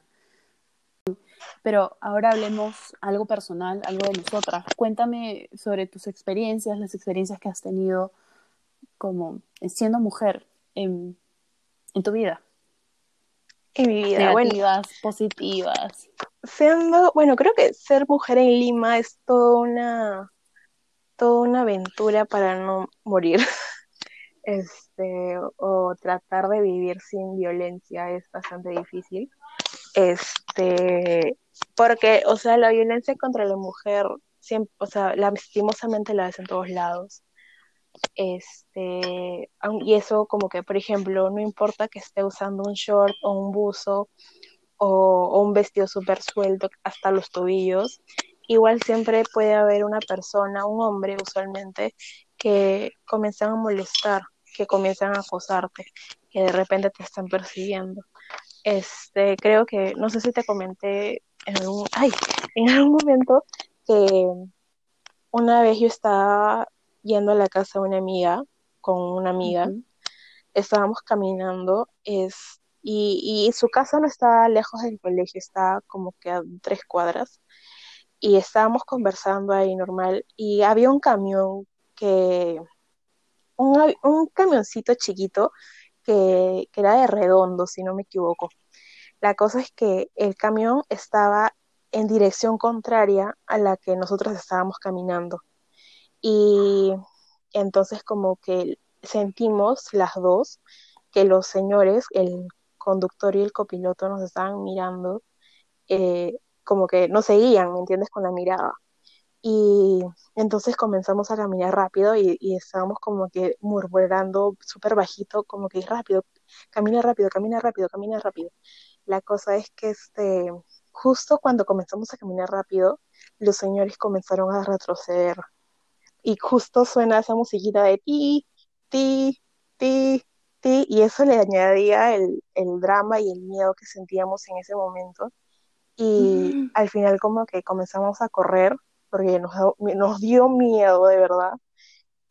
Pero ahora hablemos algo personal, algo de nosotras. Cuéntame sobre tus experiencias, las experiencias que has tenido como siendo mujer en, tu vida? En mi vida, Negativas, positivas. Siendo, bueno, creo que ser mujer en Lima es toda una, toda una aventura para no morir. este, o tratar de vivir sin violencia es bastante difícil. Este, porque, o sea, la violencia contra la mujer, siempre, o sea, lastimosamente la ves en todos lados. Este, y eso como que, por ejemplo, no importa que esté usando un short o un buzo o, un vestido súper suelto hasta los tobillos, igual siempre puede haber una persona, un hombre usualmente, que comienzan a molestar, que comienzan a acosarte, que de repente te están persiguiendo. Este, creo que, no sé si te comenté en algún, ay, en algún momento que una vez yo estaba yendo a la casa de una amiga, con una amiga, estábamos caminando, es, y, y, su casa no estaba lejos del colegio, estaba como que a tres cuadras, y estábamos conversando ahí normal, y había un camión que, un, un camioncito chiquito que, era de redondo, si no me equivoco. La cosa es que el camión estaba en dirección contraria a la que nosotros estábamos caminando. Y entonces como que sentimos las dos que los señores, el conductor y el copiloto nos estaban mirando, eh, como que nos seguían, ¿me entiendes? Con la mirada. Y entonces comenzamos a caminar rápido y, estábamos como que murmurando súper bajito, como que rápido, camina rápido, camina rápido, camina rápido. La cosa es que este, justo cuando comenzamos a caminar rápido, los señores comenzaron a retroceder. Y justo suena esa musiquita de ti, ti, ti, ti, y eso le añadía el, el drama y el miedo que sentíamos en ese momento. Y mm. al final como que comenzamos a correr, porque nos, nos dio miedo de verdad,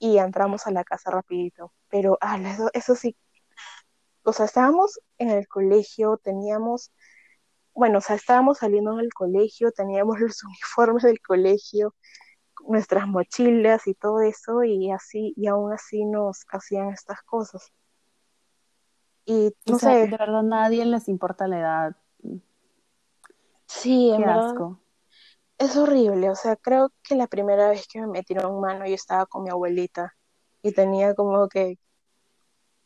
y entramos a la casa rapidito. Pero ah, eso, eso sí, o sea, estábamos en el colegio, teníamos bueno, o sea, estábamos saliendo del colegio, teníamos los uniformes del colegio, nuestras mochilas y todo eso, y así, y aún así nos hacían estas cosas. Y no sé. de verdad nadie les importa la edad. Sí, en asco. Es horrible, o sea, creo que la primera vez que me metieron mano yo estaba con mi abuelita y tenía como que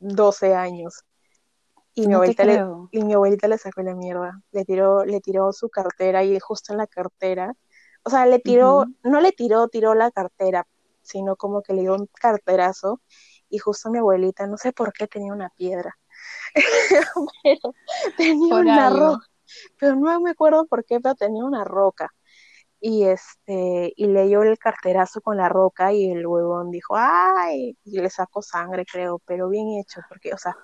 12 años. Y mi, abuelita le, y mi abuelita le sacó la mierda. Le tiró, le tiró su cartera y justo en la cartera. O sea, le tiró, no le tiró, tiró la cartera, sino como que le dio un carterazo. Y justo mi abuelita, no sé por qué tenía una piedra. pero tenía una roca. Pero no me acuerdo por qué, pero tenía una roca. Y este, y le dio el carterazo con la roca y el huevón dijo, ay, y le sacó sangre, creo, pero bien hecho, porque, o sea,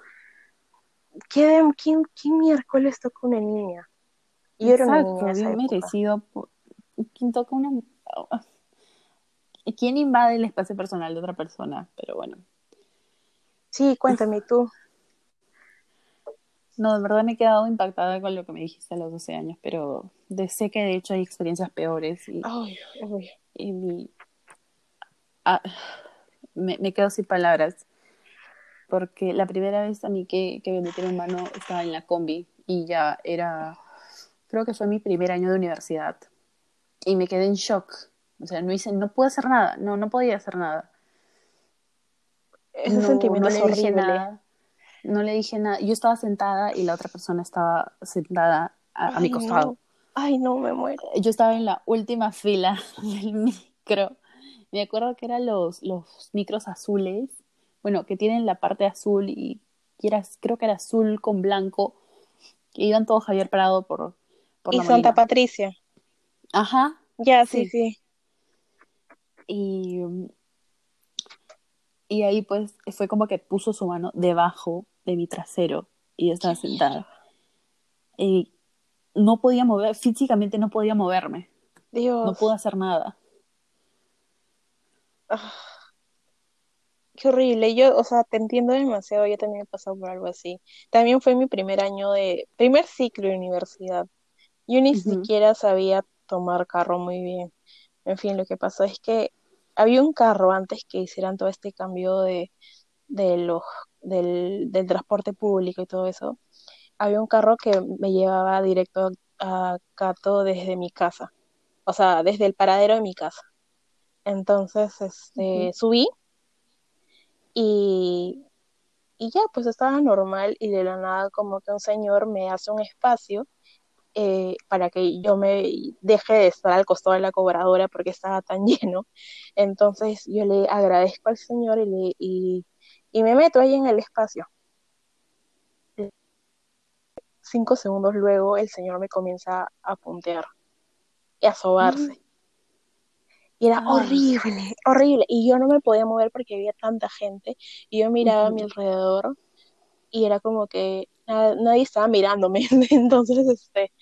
¿quién, quién, quién miércoles toca una niña? Y era una niña bien merecido. ¿Quién toca una... ¿Quién invade el espacio personal de otra persona? Pero bueno. Sí, cuéntame tú. No, de verdad me he quedado impactada con lo que me dijiste a los 12 años, pero de, sé que de hecho hay experiencias peores y, y mi, ah, me, me, quedo sin palabras porque la primera vez a mí que, que me metieron mano estaba en la combi y ya era, creo que fue mi primer año de universidad y me quedé en shock. O sea, no hice, no pude hacer nada, no, no podía hacer nada. Ese no, sentimiento no le dije nada. No le dije nada. Yo estaba sentada y la otra persona estaba sentada a, mi costado. Ay, no, me muero. Yo estaba en la última fila del micro. Me acuerdo que eran los, los micros azules bueno, que tienen la parte azul y, creo que era azul con blanco, que iban todos Javier Prado por, por y Santa Patricia. Ajá. Ya, sí, sí. Y, y ahí pues fue como que puso su mano debajo de mi trasero y yo estaba sentada. Y no podía mover, físicamente no podía moverme. Dios. No pude hacer nada. Ah qué horrible. Yo, o sea, te entiendo demasiado, yo también he pasado por algo así. También fue mi primer año de, primer ciclo de universidad. Yo ni siquiera sabía tomar carro muy bien. En fin, lo que pasó es que había un carro antes que hicieran todo este cambio de, de los, del, del transporte público y todo eso. Había un carro que me llevaba directo a Cato desde mi casa. O sea, desde el paradero de mi casa. Entonces, este, subí y y ya, pues estaba normal y de la nada como que un señor me hace un espacio eh, para que yo me deje de estar al costado de la cobradora porque estaba tan lleno. Entonces yo le agradezco al señor y, le, y, y me meto ahí en el espacio. Cinco segundos luego el señor me comienza a puntear y a sobarse. Y era horrible, horrible. Y yo no me podía mover porque había tanta gente. Y yo miraba a mi alrededor y era como que nadie estaba mirándome. Entonces, este,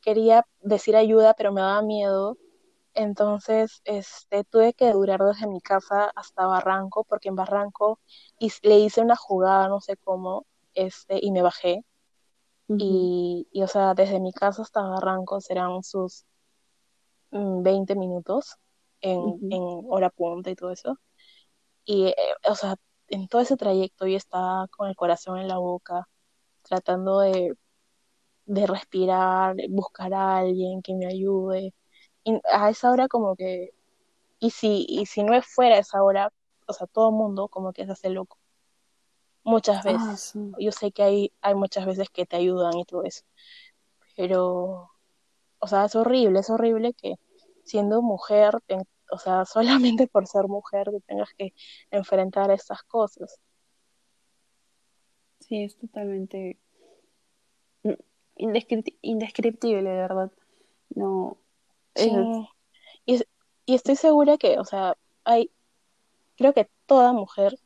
quería decir ayuda, pero me daba miedo. Entonces, este, tuve que durar desde mi casa hasta Barranco, porque en Barranco le hice una jugada, no sé cómo, este, y me bajé. Y, y, o sea, desde mi casa hasta Barranco serán sus 20 mm, minutos en, en hora punta y todo eso. Y, eh, o sea, en todo ese trayecto yo estaba con el corazón en la boca, tratando de, de respirar, buscar a alguien que me ayude. Y a esa hora como que, y si, y si no es fuera esa hora, o sea, todo el mundo como que se hace loco. Muchas ah, veces. Yo sé que hay, hay muchas veces que te ayudan y todo eso. Pero, o sea, es horrible, es horrible que siendo mujer, o sea, solamente por ser mujer te tengas que enfrentar a estas cosas. Sí, es totalmente indescriptible, de verdad. No. Sí. Y, y estoy segura que, o sea, hay, creo que toda mujer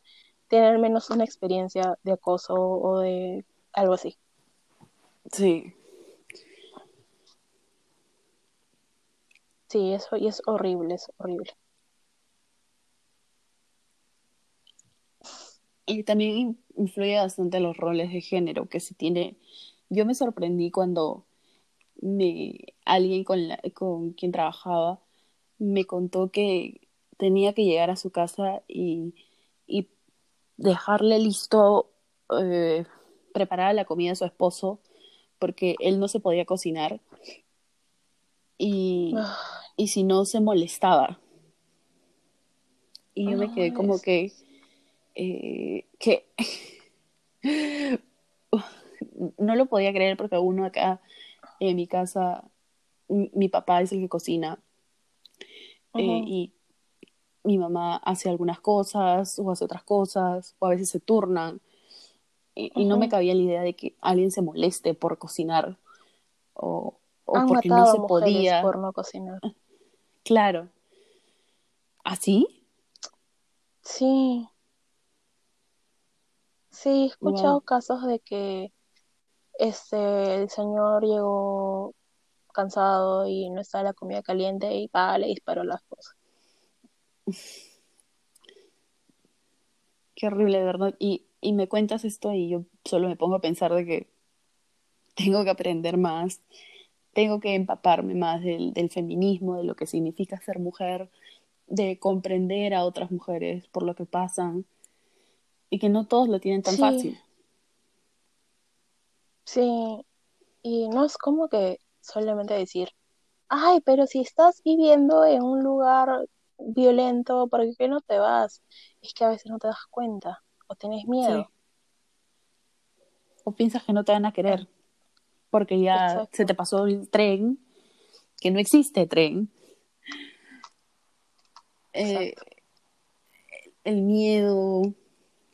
tiene al menos una experiencia de acoso o de algo así. Sí. Sí, eso y es horrible, es horrible. Y también influye bastante los roles de género que se tiene. Yo me sorprendí cuando me, alguien con, la, con quien trabajaba me contó que tenía que llegar a su casa y, y dejarle listo, eh, preparada la comida a su esposo, porque él no se podía cocinar. Y, y si no, se molestaba. Y yo me quedé como que eh, que no lo podía creer porque uno acá en mi casa, mi, papá es el que cocina eh, y mi mamá hace algunas cosas o hace otras cosas o a veces se turnan y, no me cabía la idea de que alguien se moleste por cocinar o, o porque no se podía por no cocinar. Claro. ¿Así? Sí. Sí, he escuchado casos de que este el señor llegó cansado y no estaba la comida caliente y pa, le disparó las cosas. Qué horrible, verdad. Y, y me cuentas esto y yo solo me pongo a pensar de que tengo que aprender más, tengo que empaparme más del, del feminismo, de lo que significa ser mujer, de comprender a otras mujeres por lo que pasan y que no todos lo tienen tan fácil. Sí, y no es como que solamente decir, ay, pero si estás viviendo en un lugar violento, ¿por qué no te vas? Es que a veces no te das cuenta o tienes miedo. O piensas que no te van a querer porque ya se te pasó el tren, que no existe tren. Eh, el miedo,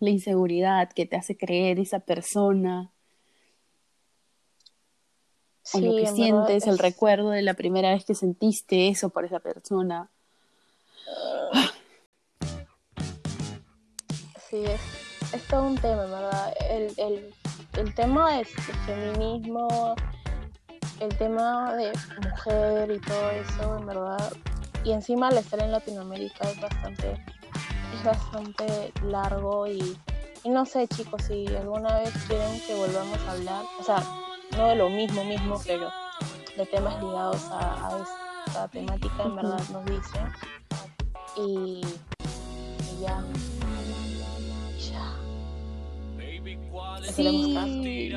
la inseguridad que te hace creer esa persona. o lo que sientes, el recuerdo de la primera vez que sentiste eso por esa persona. Sí, es, todo un tema, ¿verdad? El, el, el tema es el feminismo, el tema de mujer y todo eso, en verdad. Y encima al estar en Latinoamérica es bastante es bastante largo y, no sé chicos, si alguna vez quieren que volvamos a hablar, o sea, no de lo mismo mismo, pero de temas ligados a, esta temática, en verdad nos dicen. Y, ya. ya. Sí.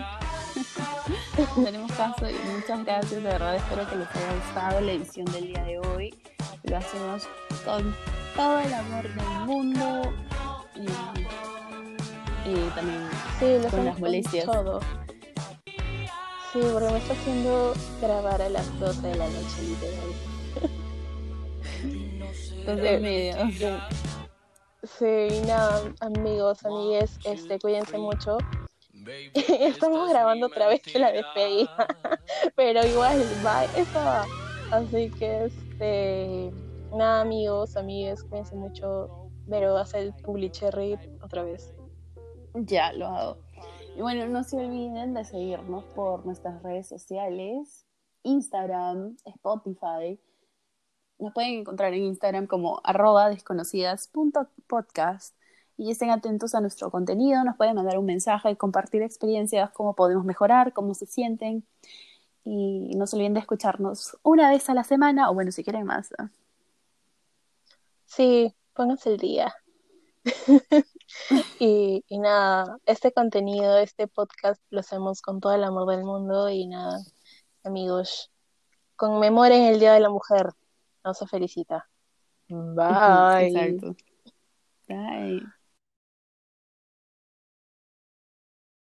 Tenemos caso y muchas gracias, de verdad espero que les haya gustado la edición del día de hoy. Lo hacemos con todo el amor del mundo. y también sí, con las molestias. Todo. Sí, porque me está haciendo grabar a las 12 de la noche, literal. Entonces, medio. Sí, nada, amigos, amigues, este, cuídense mucho. Estamos grabando otra vez la despedida, pero igual va, eso va. Así que, este, nada, amigos, amigues, cuídense mucho. Pero hace el Cherry otra vez. Ya, lo hago. Y bueno, no se olviden de seguirnos por nuestras redes sociales, Instagram, Spotify. Nos pueden encontrar en Instagram como arroba desconocidas.podcast y estén atentos a nuestro contenido, nos pueden mandar un mensaje, compartir experiencias, cómo podemos mejorar, cómo se sienten. Y no se olviden de escucharnos una vez a la semana, o bueno, si quieren más. Sí, pónganse el día. y, y nada, este contenido, este podcast lo hacemos con todo el amor del mundo y nada, amigos, conmemoren el Día de la Mujer. No se felicita. Bye. Bye.